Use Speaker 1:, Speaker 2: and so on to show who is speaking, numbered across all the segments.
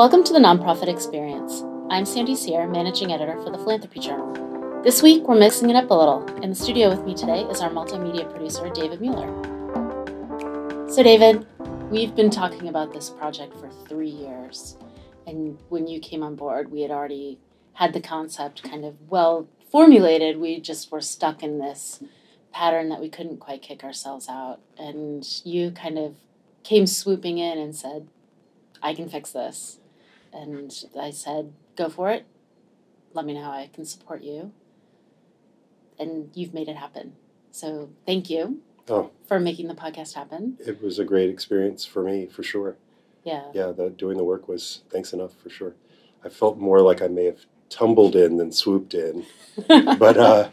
Speaker 1: Welcome to the Nonprofit Experience. I'm Sandy Cyr, Managing Editor for the Philanthropy Journal. This week, we're mixing it up a little. In the studio with me today is our multimedia producer, David Mueller. So, David, we've been talking about this project for three years. And when you came on board, we had already had the concept kind of well formulated. We just were stuck in this pattern that we couldn't quite kick ourselves out. And you kind of came swooping in and said, I can fix this. And I said, go for it. Let me know how I can support you. And you've made it happen. So thank you
Speaker 2: Oh,
Speaker 1: for making the podcast happen.
Speaker 2: it was a great experience for me, for sure.
Speaker 1: Yeah.
Speaker 2: Yeah, the, doing the work was thanks enough, for sure. I felt more like I may have tumbled in than swooped in. But uh,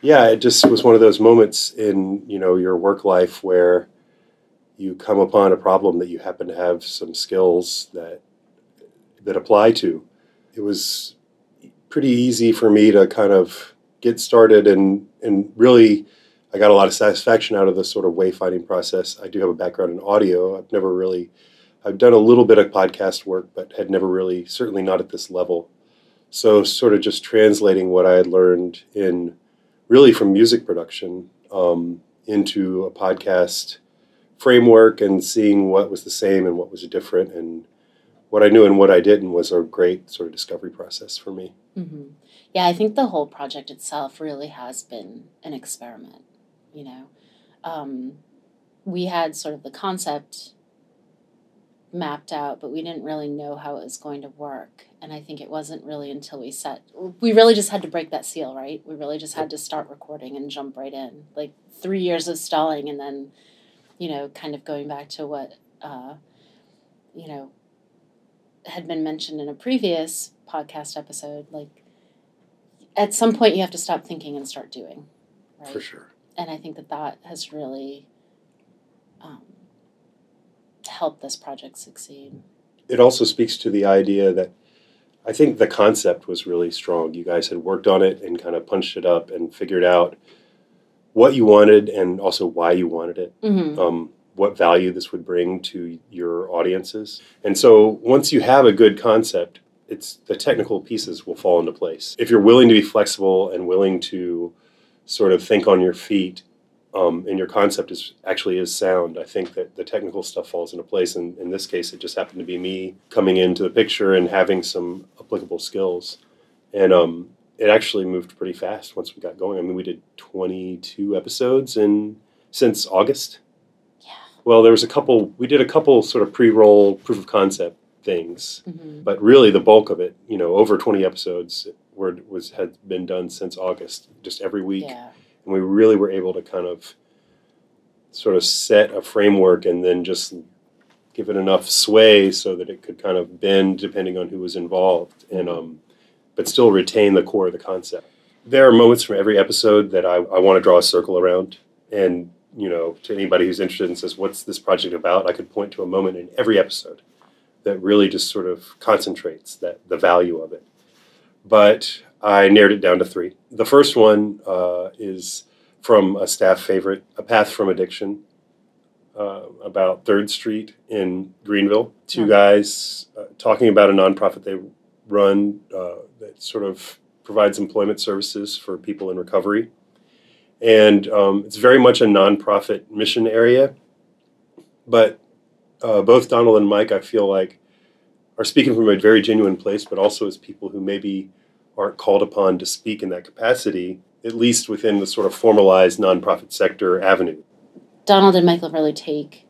Speaker 2: yeah, it just was one of those moments in you know your work life where you come upon a problem that you happen to have some skills that that apply to. It was pretty easy for me to kind of get started and and really I got a lot of satisfaction out of the sort of wayfinding process. I do have a background in audio. I've never really I've done a little bit of podcast work, but had never really certainly not at this level. So sort of just translating what I had learned in really from music production um, into a podcast framework and seeing what was the same and what was different and what I knew and what I didn't was a great sort of discovery process for me.
Speaker 1: hmm Yeah, I think the whole project itself really has been an experiment. You know, um, we had sort of the concept mapped out, but we didn't really know how it was going to work. And I think it wasn't really until we set, we really just had to break that seal, right? We really just had to start recording and jump right in. Like three years of stalling and then, you know, kind of going back to what, uh, you know, had been mentioned in a previous podcast episode, like at some point you have to stop thinking and start doing, right?
Speaker 2: For sure.
Speaker 1: And I think that that has really um, helped this project succeed.
Speaker 2: It also speaks to the idea that I think the concept was really strong. You guys had worked on it and kind of punched it up and figured out what you wanted and also why you wanted it.
Speaker 1: Mm-hmm.
Speaker 2: um, what value this would bring to your audiences. And so once you have a good concept, it's the technical pieces will fall into place. If you're willing to be flexible and willing to sort of think on your feet, um, and your concept is actually is sound, I think that the technical stuff falls into place. And in this case, it just happened to be me coming into the picture and having some applicable skills. And um, it actually moved pretty fast once we got going. I mean, we did 22 episodes in since August. Well, there was a couple. We did a couple sort of pre-roll proof of concept things,
Speaker 1: Mm-hmm.
Speaker 2: but really the bulk of it, you know, over 20 episodes were was had been done since August, just every week,
Speaker 1: Yeah.
Speaker 2: and we really were able to kind of sort of set a framework and then just give it enough sway so that it could kind of bend depending on who was involved, and um, but still retain the core of the concept. There are moments from every episode that I, I want to draw a circle around, and you know, to anybody who's interested and says, "What's this project about?" I could point to a moment in every episode that really just sort of concentrates that the value of it. But I narrowed it down to three. The first one uh, is from a staff favorite, "A Path from Addiction," uh, about Third Street in Greenville. Two
Speaker 1: Hmm.
Speaker 2: guys uh, talking about a nonprofit they run uh, that sort of provides employment services for people in recovery. And um, it's very much a nonprofit mission area. But uh, both Donald and Mike, I feel like, are speaking from a very genuine place, but also as people who maybe aren't called upon to speak in that capacity, at least within the sort of formalized nonprofit sector avenue.
Speaker 1: Donald and Michael really take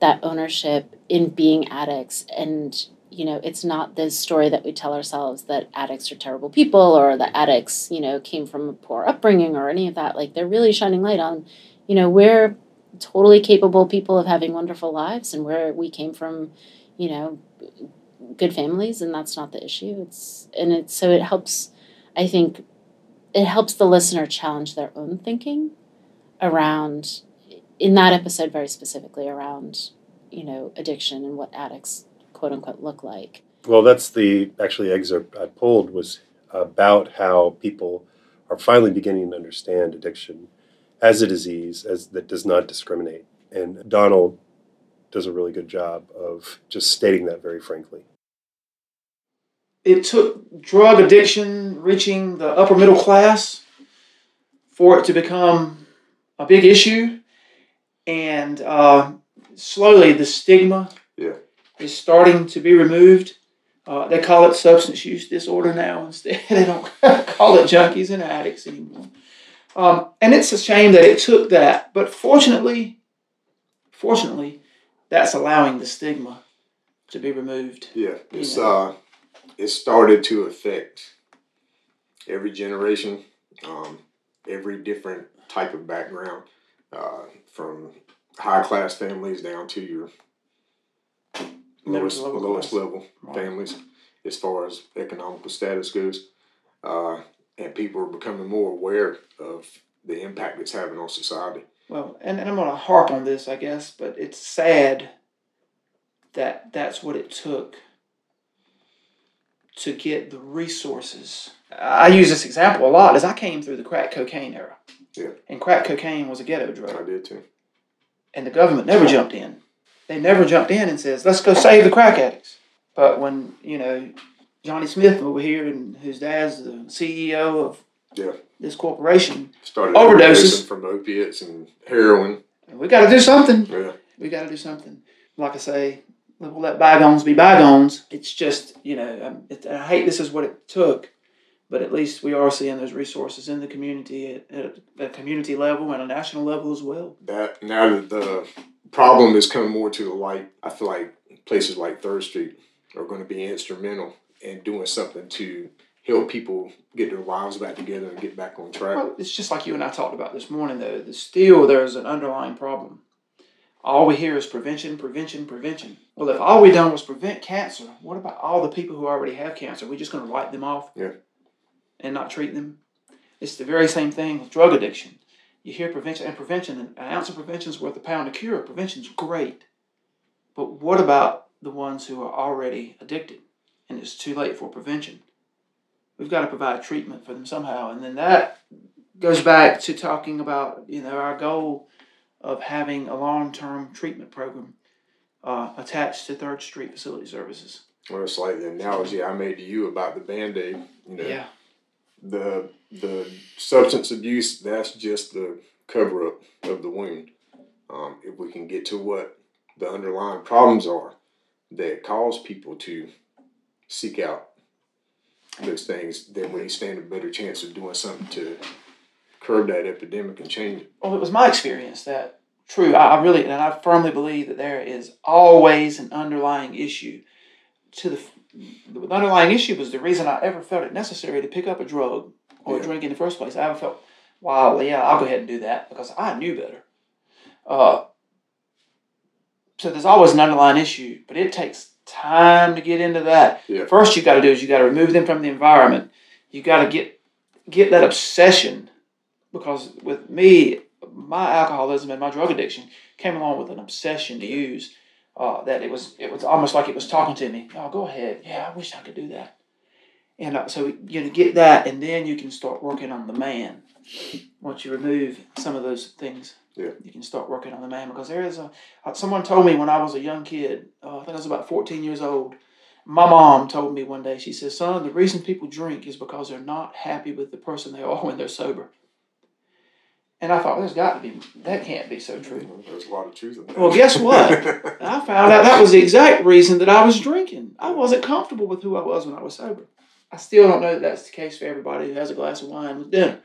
Speaker 1: that ownership in being addicts and you know it's not this story that we tell ourselves that addicts are terrible people or that addicts you know came from a poor upbringing or any of that. Like they're really shining light on you know we're totally capable people of having wonderful lives and where we came from you know good families and that's not the issue. It's and it's so it helps i think it helps the listener challenge their own thinking around in that episode very specifically around you know addiction and what addicts quote unquote look like
Speaker 2: Well, that's the actually excerpt I pulled was about how people are finally beginning to understand addiction as a disease as that does not discriminate. And Donald does a really good job of just stating that very frankly.
Speaker 3: it took drug addiction reaching the upper middle class for it to become a big issue, and uh, slowly the stigma
Speaker 4: Yeah.
Speaker 3: Is starting to be removed. Uh, they call it substance use disorder now instead. They don't call it junkies and addicts anymore. Um, and it's a shame that it took that, but fortunately, fortunately, that's allowing the stigma to be removed.
Speaker 4: Yeah, it's
Speaker 3: Yeah.
Speaker 4: uh, it started to affect every generation, um, every different type of background, uh, from high class families down to your lowest
Speaker 3: lower
Speaker 4: lowest
Speaker 3: class.
Speaker 4: level
Speaker 3: Right.
Speaker 4: families, as far as economical status goes, uh, and people are becoming more aware of the impact it's having on society.
Speaker 3: Well, and, and I'm going to harp on this, I guess, but it's sad that that's what it took to get the resources. I use this example a lot as I came through the crack cocaine era.
Speaker 4: Yeah.
Speaker 3: And crack cocaine was a ghetto drug.
Speaker 4: I did too.
Speaker 3: And the government never jumped in. They never jumped in and says, let's go save the crack addicts. But when, you know, Johnny Smith over here and whose dad's the CEO of
Speaker 4: Yeah.
Speaker 3: this corporation,
Speaker 4: Started
Speaker 3: Overdoses.
Speaker 4: overdosing from opiates and heroin.
Speaker 3: And we got to do something.
Speaker 4: Yeah.
Speaker 3: we got to do something. Like I say, we'll let bygones be bygones. It's just, you know, um, it, I hate this is what it took, but at least we are seeing those resources in the community at, at a community level and a national level as well.
Speaker 4: that now that the problem is coming more to the light, I feel like places like Third Street are going to be instrumental in doing something to help people get their lives back together and get back on track.
Speaker 3: Well, it's just like you and I talked about this morning, though. The still there's an underlying problem. All we hear is prevention, prevention, prevention. Well, if all we done was prevent cancer, what about all the people who already have cancer? we just going to write them off?
Speaker 4: Yeah.
Speaker 3: And not treat them? It's the very same thing with drug addiction. You hear prevention and prevention, and an ounce of prevention is worth a pound of cure. Prevention's great. But what about the ones who are already addicted and it's too late for prevention? We've got to provide treatment for them somehow. And then that goes back to talking about, you know, our goal of having a long-term treatment program uh, attached to Third Street Facility Services.
Speaker 4: Well, it's like the analogy I made to you about the band aid. You know,
Speaker 3: Yeah.
Speaker 4: the the substance abuse that's just the cover up of the wound. Um, if we can get to what the underlying problems are that cause people to seek out those things, then we stand a better chance of doing something to curb that epidemic and change it.
Speaker 3: Well, it was my experience that true. I, I really and I firmly believe that there is always an underlying issue to the. The underlying issue was the reason I ever felt it necessary to pick up a drug or
Speaker 4: Yeah.
Speaker 3: drink in the first place. I felt, wow, yeah, I'll go ahead and do that because I knew better. Uh, so there's always an underlying issue, but it takes time to get into that.
Speaker 4: Yeah.
Speaker 3: First, you got to do is you got to remove them from the environment. You got to get get that obsession because with me, my alcoholism and my drug addiction came along with an obsession to use. Uh, that it was it was almost like it was talking to me. Oh, go ahead. Yeah, I wish I could do that. And uh, so you know, get that, and then you can start working on the man. Once you remove some of those things,
Speaker 4: Yeah.
Speaker 3: you can start working on the man because there is a. Uh, someone told me when I was a young kid. Uh, I think I was about fourteen years old. My mom told me one day. She says, "Son, the reason people drink is because they're not happy with the person they are when they're sober." And I thought, "There's got to be that can't be so true."
Speaker 4: There's a lot of truth in that.
Speaker 3: Well, guess what? I found out that was the exact reason that I was drinking. I wasn't comfortable with who I was when I was sober. I still don't know that that's the case for everybody who has a glass of wine with dinner.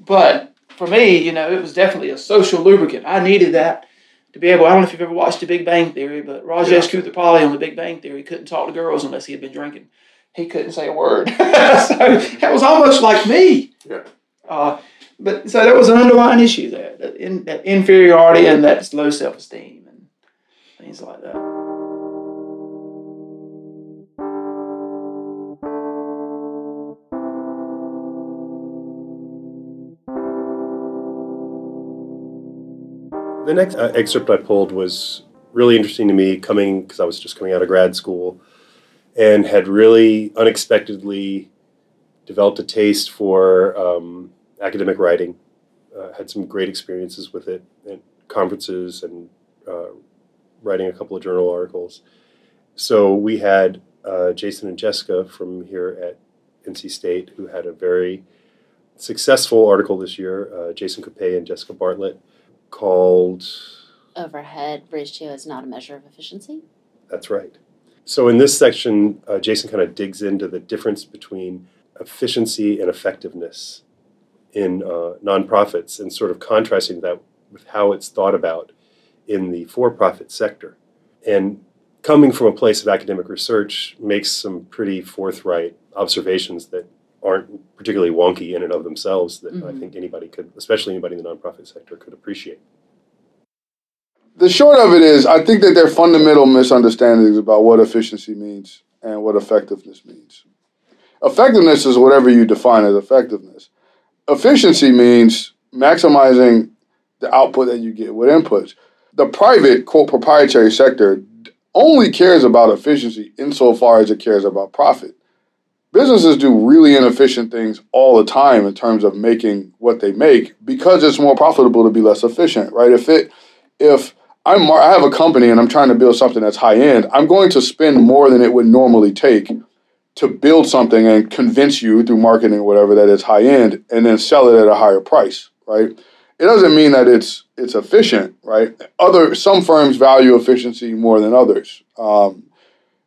Speaker 3: But for me, you know, it was definitely a social lubricant. I needed that to be able. I don't know if you've ever watched The Big Bang Theory, but Rajesh
Speaker 4: Yeah.
Speaker 3: Koothrappali on The Big Bang Theory couldn't talk to girls unless he had been drinking. He couldn't say a word. so that was almost like me.
Speaker 4: Yeah.
Speaker 3: Uh, but so there was an underlying issue there, that, in, that inferiority and that low self esteem and things like that.
Speaker 2: The next uh, excerpt I pulled was really interesting to me coming because I was just coming out of grad school and had really unexpectedly developed a taste for um, academic writing. Uh, had some great experiences with it at conferences and uh, writing a couple of journal articles. So we had uh, Jason and Jessica from here at NC State, who had a very successful article this year, uh, Jason Coupet and Jessica Bartlett, called
Speaker 1: Overhead ratio is not a measure of efficiency.
Speaker 2: That's right. So in this section, uh, Jason kind of digs into the difference between efficiency and effectiveness in uh, nonprofits and sort of contrasting that with how it's thought about in the for-profit sector. And coming from a place of academic research makes some pretty forthright observations that aren't particularly wonky in and of themselves that I
Speaker 1: Mhm.
Speaker 2: think anybody could, especially anybody in the nonprofit sector, could appreciate.
Speaker 5: The short of it is, I think that there are fundamental misunderstandings about what efficiency means and what effectiveness means. Effectiveness is whatever you define as effectiveness. Efficiency means maximizing the output that you get with inputs. The private, quote, proprietary sector only cares about efficiency insofar as it cares about profit. Businesses do really inefficient things all the time in terms of making what they make because it's more profitable to be less efficient, right? If it if I'm I have a company and I'm trying to build something that's high end, I'm going to spend more than it would normally take to build something and convince you through marketing or whatever that it's high end and then sell it at a higher price, right? It doesn't mean that it's it's efficient, right? Other some firms value efficiency more than others. Um,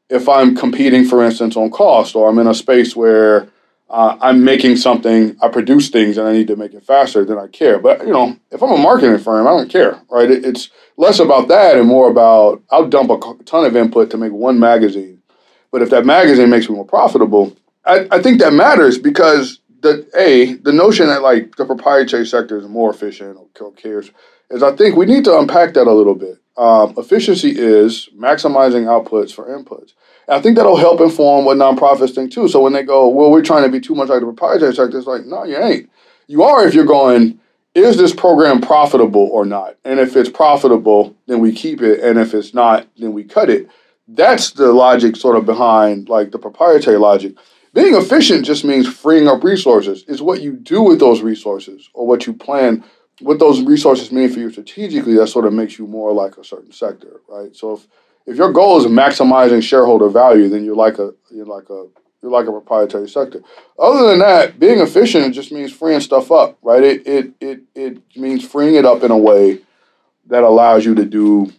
Speaker 5: if I'm competing, for instance, on cost, or I'm in a space where uh, I'm making something, I produce things, and I need to make it faster, then I care. But you know, if I'm a marketing firm, I don't care, right? It, it's less about that and more about I'll dump a ton of input to make one magazine. But if that magazine makes me more profitable, I, I think that matters because the a the notion that like the proprietary sector is more efficient or cares is I think we need to unpack that a little bit. Um, efficiency is maximizing outputs for inputs. And I think that'll help inform what nonprofits think too. So when they go, well, we're trying to be too much like the proprietary sector, it's like, no, you ain't. You are if you're going, is this program profitable or not? And if it's profitable, then we keep it. And if it's not, then we cut it. That's the logic sort of behind like the proprietary logic. Being efficient just means freeing up resources. Is what you do with those resources or what you plan, what those resources mean for you strategically, that sort of makes you more like a certain sector, right? So if if your goal is maximizing shareholder value, then you're like a you're like a you're like a proprietary sector. Other than that, being efficient just means freeing stuff up, right? It it it it means freeing it up in a way that allows you to do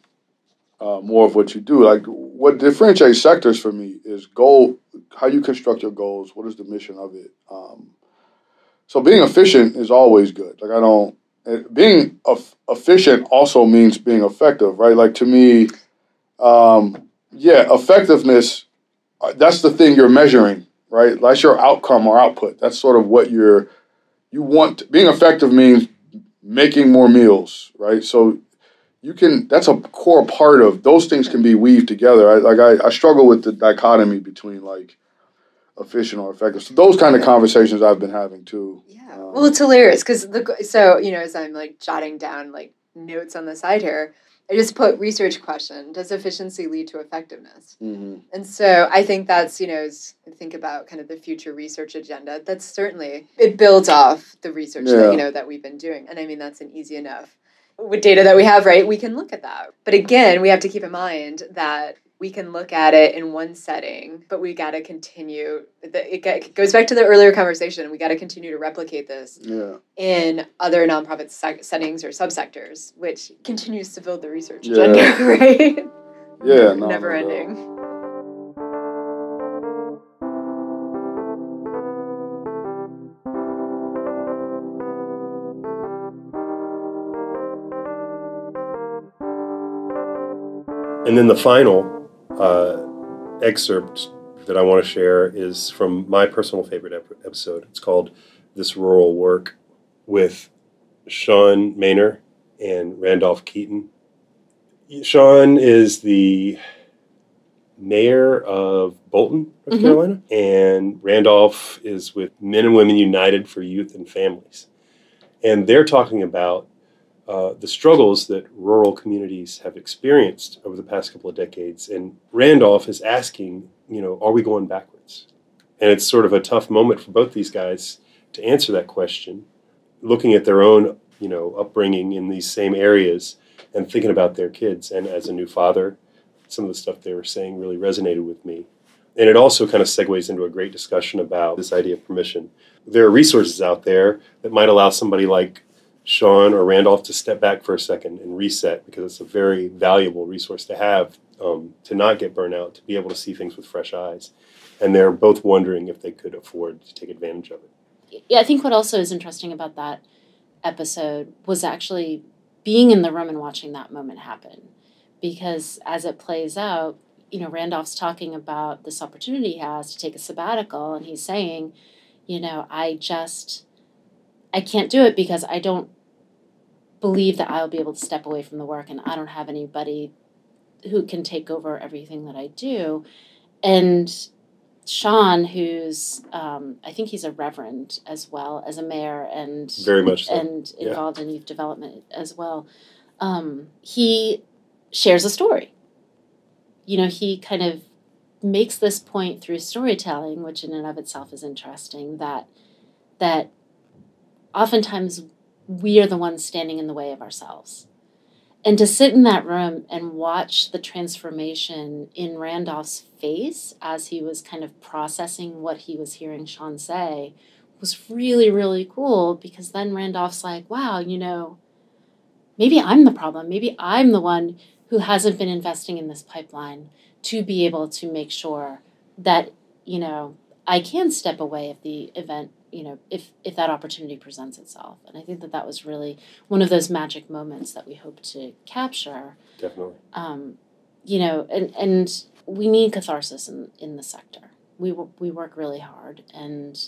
Speaker 5: uh, more of what you do. Like what differentiates sectors for me is goal, how you construct your goals. What is the mission of it? Um, so being efficient is always good. Like I don't. Being eff- efficient also means being effective, right? Like to me, um, yeah, effectiveness. uh, That's the thing you're measuring, right? That's your outcome or output. That's sort of what you're. You want being effective means making more meals, right? So you can. That's a core part of those things can be weaved together. I, like I, I struggle with the dichotomy between like efficient or effective. So those kind of conversations I've been having too.
Speaker 6: Yeah.
Speaker 5: Um,
Speaker 6: Well, it's hilarious because the so you know as I'm like jotting down like notes on the side here, I just put research question: Does efficiency lead to effectiveness?
Speaker 5: mhm.
Speaker 6: And so I think that's you know as I think about kind of the future research agenda. That's certainly it builds off the research that you know that we've been doing, and I mean that's an easy enough with data that we have, right? We can look at that, but again, we have to keep in mind that we can look at it in one setting, but we got to continue. It, goes back to the earlier conversation. We got to continue to replicate this
Speaker 5: Yeah.
Speaker 6: in other nonprofit sec- settings or subsectors, which continues to build the research
Speaker 5: Yeah.
Speaker 6: agenda, right?
Speaker 5: Yeah. No,
Speaker 6: Never
Speaker 5: no, no.
Speaker 6: ending.
Speaker 2: And then the final uh, excerpt that I want to share is from my personal favorite ep- episode. It's called This Rural Work with Sean Maynor and Randolph Keaton. Sean is the mayor of Bolton, North
Speaker 1: Mhm.
Speaker 2: Carolina, and Randolph is with Men and Women United for Youth and Families. And they're talking about uh, the struggles that rural communities have experienced over the past couple of decades. And Randolph is asking, you know, are we going backwards? And it's sort of a tough moment for both these guys to answer that question, looking at their own, you know, upbringing in these same areas and thinking about their kids. And as a new father, some of the stuff they were saying really resonated with me. and it also kind of segues into a great discussion about this idea of permission. There are resources out there that might allow somebody like Sean or Randolph to step back for a second and reset because it's a very valuable resource to have um, to not get burnout, to be able to see things with fresh eyes. And they're both wondering if they could afford to take advantage of it.
Speaker 1: Yeah, I think what also is interesting about that episode was actually being in the room and watching that moment happen. Because as it plays out, you know, Randolph's talking about this opportunity he has to take a sabbatical, and he's saying, you know, I just, I can't do it because I don't believe that I'll be able to step away from the work, and I don't have anybody who can take over everything that I do. And Sean, who's um, I think he's a reverend as well as a mayor and
Speaker 2: Very much so.
Speaker 1: and
Speaker 2: Yeah.
Speaker 1: involved in youth development as well. Um, he shares a story. You know, he kind of makes this point through storytelling, which in and of itself is interesting. That that oftentimes we are the ones standing in the way of ourselves. And to sit in that room and watch the transformation in Randolph's face as he was kind of processing what he was hearing Sean say was really, really cool because then Randolph's like, wow, you know, maybe I'm the problem. Maybe I'm the one who hasn't been investing in this pipeline to be able to make sure that, you know, I can step away if the event, you know, if if that opportunity presents itself. And I think that that was really one of those magic moments that we hope to capture
Speaker 2: Definitely.
Speaker 1: um, you know, and and we need catharsis in in the sector. We we work really hard, and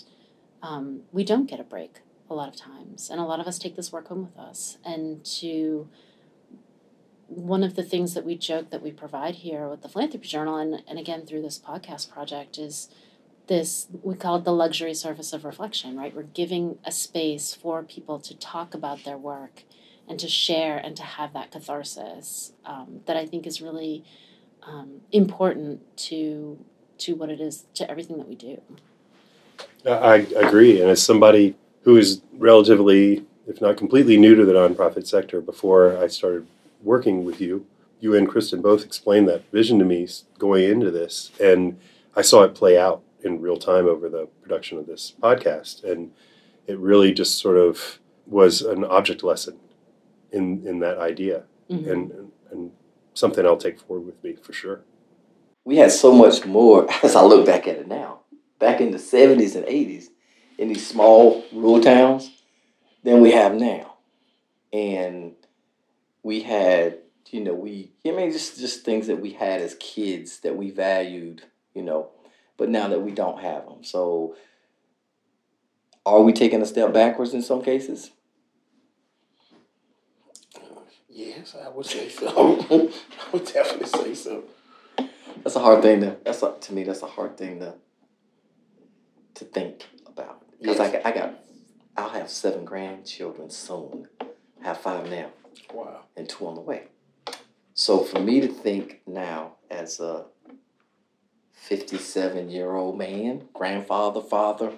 Speaker 1: um, we don't get a break a lot of times, and a lot of us take this work home with us. And to one of the things that we joke that we provide here with the Philanthropy Journal, and and again through this podcast project is this we call it the luxury service of reflection right we're giving a space for people to talk about their work and to share and to have that catharsis um, that I think is really um, important to to what it is to everything that we do.
Speaker 2: I agree. And as somebody who is relatively, if not completely new to the nonprofit sector, before I started working with you, you and Kristen both explained that vision to me going into this. And I saw it play out in real time over the production of this podcast. And it really just sort of was an object lesson in, in that idea
Speaker 1: Mhm.
Speaker 2: and, and something I'll take forward with me for sure.
Speaker 7: we had so much more as I look back at it now. Back in the 70s and 80s, in these small rural towns, than we have now. And we had, you know, we, I mean, just, just things that we had as kids that we valued, you know, but now that we don't have them. So, are we taking a step backwards in some cases?
Speaker 8: Yes, I would say so. I would definitely say so.
Speaker 7: That's a hard thing to, that's a, to me, that's a hard thing to, to think about. Because I, got- I got, I'll have seven grandchildren soon. I have five now.
Speaker 8: Wow.
Speaker 7: and two on the way. So for me to think now as a 57 year old man, grandfather, father,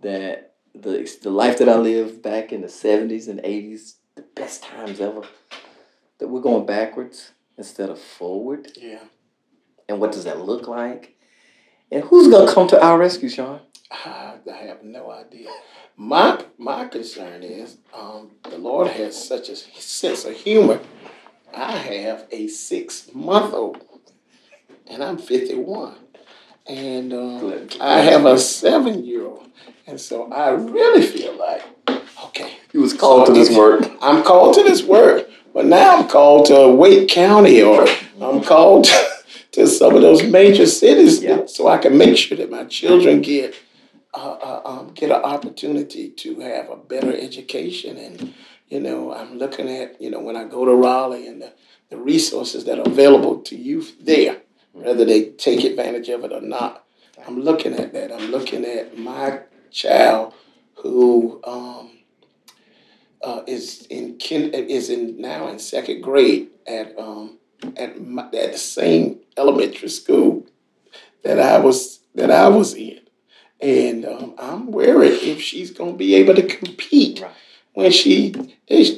Speaker 7: that the, the life that I lived back in the 70s and 80s, the best times ever, that we're going backwards instead of forward.
Speaker 8: Yeah.
Speaker 7: And what does that look like? And who's going to come to our rescue, Sean?
Speaker 8: I, I have no idea. My my concern is um, the Lord has such a sense of humor. I have a six month old, and I'm fifty one, and um, I have a seven year old, and so I really feel like okay,
Speaker 7: He was called
Speaker 8: So
Speaker 7: to this work.
Speaker 8: I'm called to this work, but now I'm called to Wake County or I'm called to some of those major cities
Speaker 7: Yeah.
Speaker 8: so I can make sure that my children get uh, uh, um, get an opportunity to have a better education. And, you know, I'm looking at, you know, when I go to Raleigh and the, the resources that are available to youth there, whether they take advantage of it or not. I'm looking at that. I'm looking at my child who um, uh, is in kin- is in now in second grade at um, at my, at the same elementary school that I was that I was in, and um, I'm worried if she's going to be able to compete
Speaker 7: Right.
Speaker 8: when she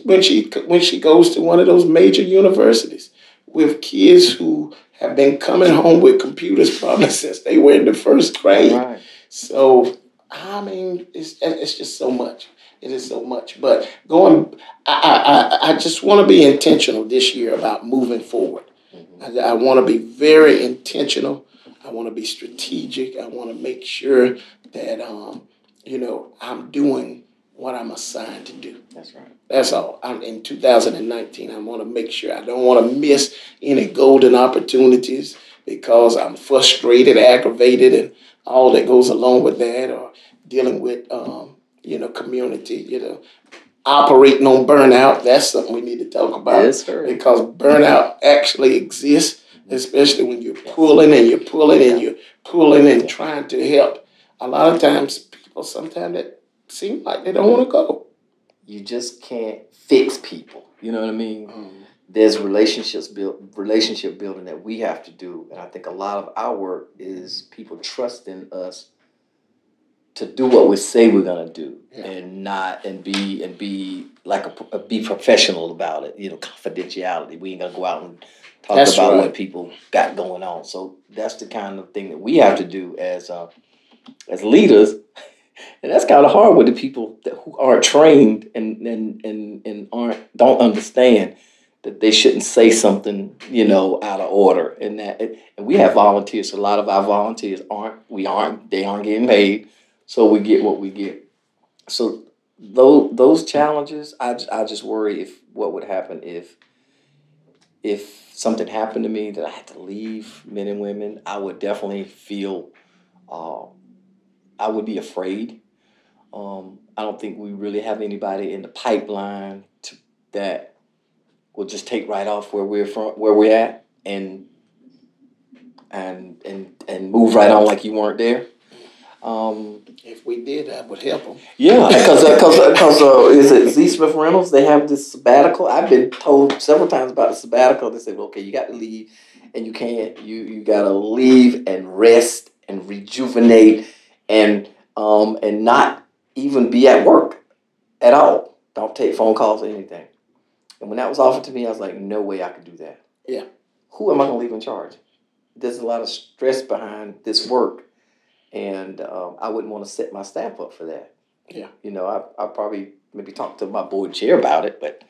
Speaker 8: when she when she goes to one of those major universities. with kids who have been coming home with computers probably since they were in the first grade.
Speaker 7: Right.
Speaker 8: So I mean, it's it's just so much. It is so much. But going, I I, I just want to be intentional this year about moving forward. I, I want to be very intentional. I want to be strategic. I want to make sure that um, you know I'm doing what I'm assigned to do.
Speaker 7: That's right.
Speaker 8: That's all. I'm in 2019. I want to make sure I don't want to miss any golden opportunities because I'm frustrated, aggravated, and all that goes along with that, or dealing with um, you know community. You know, operating on burnout. That's something we need to talk about
Speaker 7: Yes, sir.
Speaker 8: because burnout actually exists, especially when you're pulling and you're pulling and you're pulling and trying to help. A lot of times, people sometimes that seem like they don't want to go.
Speaker 7: You just can't fix people. You know what I mean? There's relationships build relationship building that we have to do, and I think a lot of our work is people trusting us to do what we say we're gonna do,
Speaker 8: Yeah.
Speaker 7: and not and be and be like a, a be professional about it. You know, confidentiality. We ain't gonna go out and talk
Speaker 8: That's
Speaker 7: about
Speaker 8: right.
Speaker 7: what people got going on. So that's the kind of thing that we have to do as uh, as leaders. And that's kind of hard with the people that who aren't trained and, and, and, and aren't don't understand that they shouldn't say something you know out of order and that and we have volunteers. A lot of our volunteers aren't we aren't they aren't getting paid, so we get what we get. So those those challenges, I, I just worry if what would happen if if something happened to me that I had to leave men and women, I would definitely feel. Uh, I would be afraid. Um, I don't think we really have anybody in the pipeline to, that will just take right off where we're from, where we're at, and and and and move right on like you weren't there. Um,
Speaker 8: If we did, that would help them.
Speaker 7: yeah, because because because uh, is it Z Smith Reynolds? They have this sabbatical. I've been told several times about the sabbatical. They said, okay, you got to leave, and you can't. You you got to leave and rest and rejuvenate and um and not even be at work at all. Don't take phone calls or anything. And when that was offered to me, I was like, no way I could do that.
Speaker 8: Yeah.
Speaker 7: Who am I gonna leave in charge? There's a lot of stress behind this work, and um, I wouldn't want to set my staff up for that.
Speaker 8: Yeah.
Speaker 7: You know, I I probably maybe talk to my board chair about it, but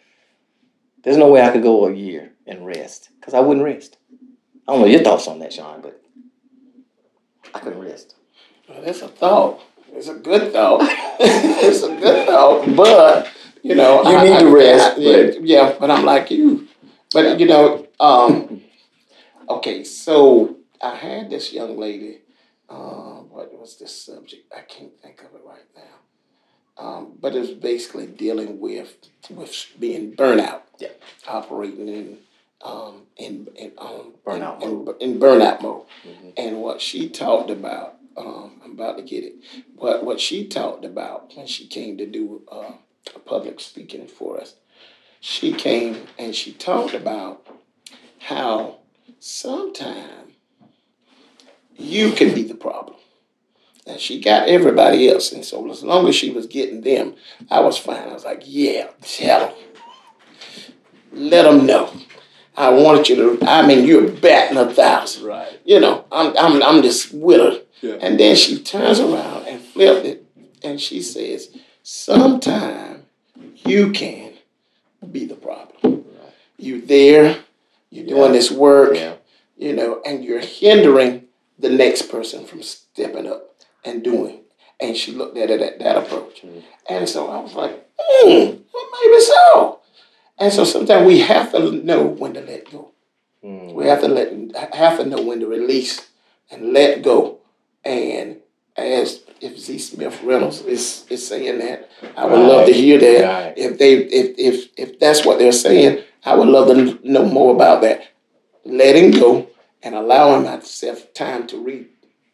Speaker 7: there's no way I could go a year and rest because I wouldn't rest. I don't know your thoughts on that, Sean, but I couldn't rest.
Speaker 8: Well, that's a thought. It's a good thought. it's a good thought, but you know,
Speaker 7: You need to rest,
Speaker 8: yeah,
Speaker 7: but-
Speaker 8: yeah, but I'm like you. But you know, um, okay, so I had this young lady. Uh, what was the subject? I can't think of it right now. Um, but it was basically dealing with with being burnout.
Speaker 7: Yeah.
Speaker 8: Operating in um, in in um,
Speaker 7: Burnout
Speaker 8: in, in, in burnout mode.
Speaker 7: Mhm.
Speaker 8: And what she talked about, um, I'm about to get it. But what she talked about when she came to do uh, public speaking for us, she came and she talked about how sometimes you can be the problem. And she got everybody else, and so as long as she was getting them, I was fine. I was like, "Yeah, tell them, let them know. I wanted you to. I mean, you're batting a thousand
Speaker 5: Right.
Speaker 8: you know, I'm I'm I'm just with her.
Speaker 5: Yeah.
Speaker 8: And then she turns around and flipped it and she says, Sometime you can be the problem. You're there, you're doing this work,
Speaker 7: Yeah.
Speaker 8: you know, and you're hindering the next person from stepping up and doing. And she looked at it at that approach.
Speaker 7: Mhm.
Speaker 8: And so I was like, hmm, well, maybe so. And so sometimes we have to know when to let go.
Speaker 7: Mm.
Speaker 8: We have to let have to know when to release and let go. And as if Z Smith Reynolds is, is saying that, I would love to hear that.
Speaker 7: Right.
Speaker 8: If they if, if if that's what they're saying, I would love to know more about that. Letting go and allowing myself time to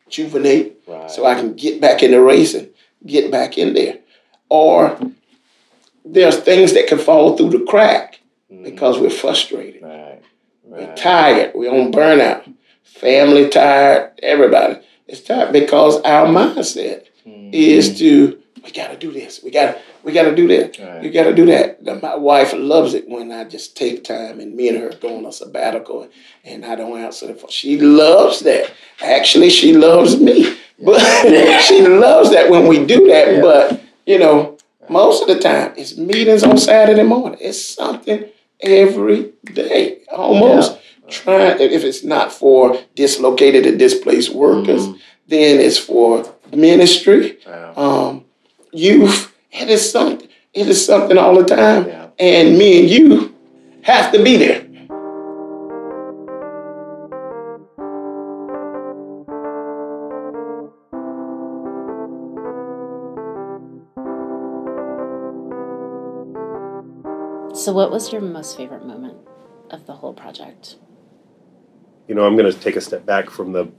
Speaker 8: rejuvenate
Speaker 7: Right.
Speaker 8: so I can get back in the race and get back in there. Or there's things that can fall through the crack
Speaker 7: Mhm.
Speaker 8: because we're frustrated.
Speaker 7: Right.
Speaker 8: We're tired. We're on burnout. Family tired. Everybody is tough because our mindset hmm. is to we gotta do this. We gotta we gotta do that.
Speaker 7: Right.
Speaker 8: You gotta do that. My wife loves it when I just take time and me and her go on a sabbatical and I don't answer the phone. She loves that. Actually, she loves me, but she loves that when we do that.
Speaker 7: Yeah.
Speaker 8: But you know, most of the time it's meetings on Saturday morning. It's something every day, almost. Trying if it's not for dislocated and displaced workers,
Speaker 7: Mhm.
Speaker 8: then it's for ministry
Speaker 7: Yeah.
Speaker 8: um, youth. It is something. It is something all the time,
Speaker 7: Yeah.
Speaker 8: and me and you have to be there.
Speaker 1: So, what was your most favorite moment of the whole project?
Speaker 2: You know, I'm going to take a step back from the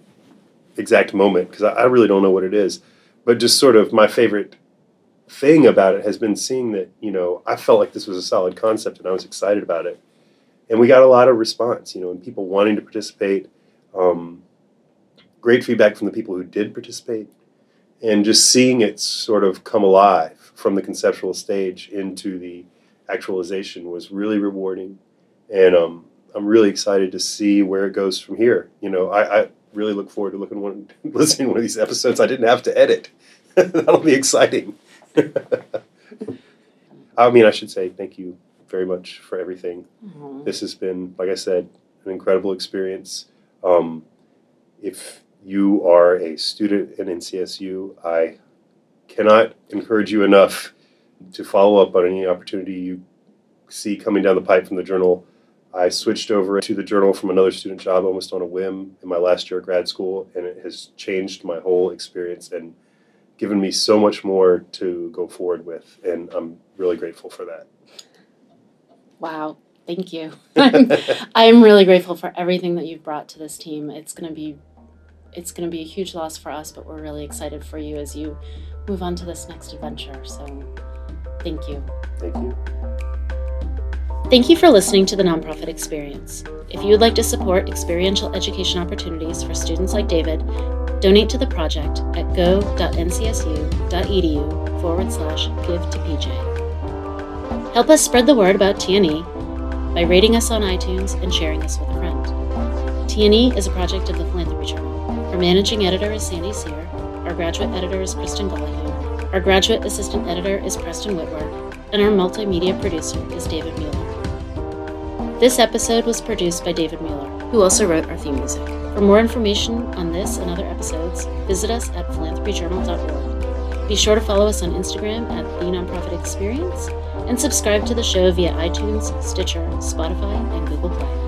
Speaker 2: exact moment because I, I really don't know what it is. But just sort of my favorite thing about it has been seeing that, you know, I felt like this was a solid concept and I was excited about it. And we got a lot of response, you know, and people wanting to participate. Um, great feedback from the people who did participate. And just seeing it sort of come alive from the conceptual stage into the actualization was really rewarding. And um, I'm really excited to see where it goes from here. You know, I, I really look forward to looking one, listening to one of these episodes I didn't have to edit. That'll be exciting. I mean, I should say thank you very much for everything.
Speaker 1: Mhm.
Speaker 2: This has been, like I said, an incredible experience. Um, if you are a student in NCSU, I cannot encourage you enough to follow up on any opportunity you see coming down the pipe from the journal. I switched over to the journal from another student job almost on a whim in my last year of grad school, and it has changed my whole experience and given me so much more to go forward with. And I'm really grateful for that.
Speaker 1: Wow, thank you. I'm, I'm really grateful for everything that you've brought to this team. It's going to be it's going to be a huge loss for us, but we're really excited for you as you move on to this next adventure. So, thank you.
Speaker 2: Thank you.
Speaker 1: Thank you for listening to the Nonprofit Experience. If you would like to support experiential education opportunities for students like David, donate to the project at go.ncsu.edu forward slash give to PJ. Help us spread the word about TNE by rating us on iTunes and sharing us with a friend. TNE is a project of the Philanthropy Journal. Our managing editor is Sandy Cyr. Our graduate editor is Kristen Gollahue. Our graduate assistant editor is Preston Whitworth. And our multimedia producer is David Mueller. This episode was produced by David Mueller, who also wrote our theme music. For more information on this and other episodes, visit us at philanthropyjournal.org. Be sure to follow us on Instagram at The Nonprofit Experience and subscribe to the show via iTunes, Stitcher, Spotify, and Google Play.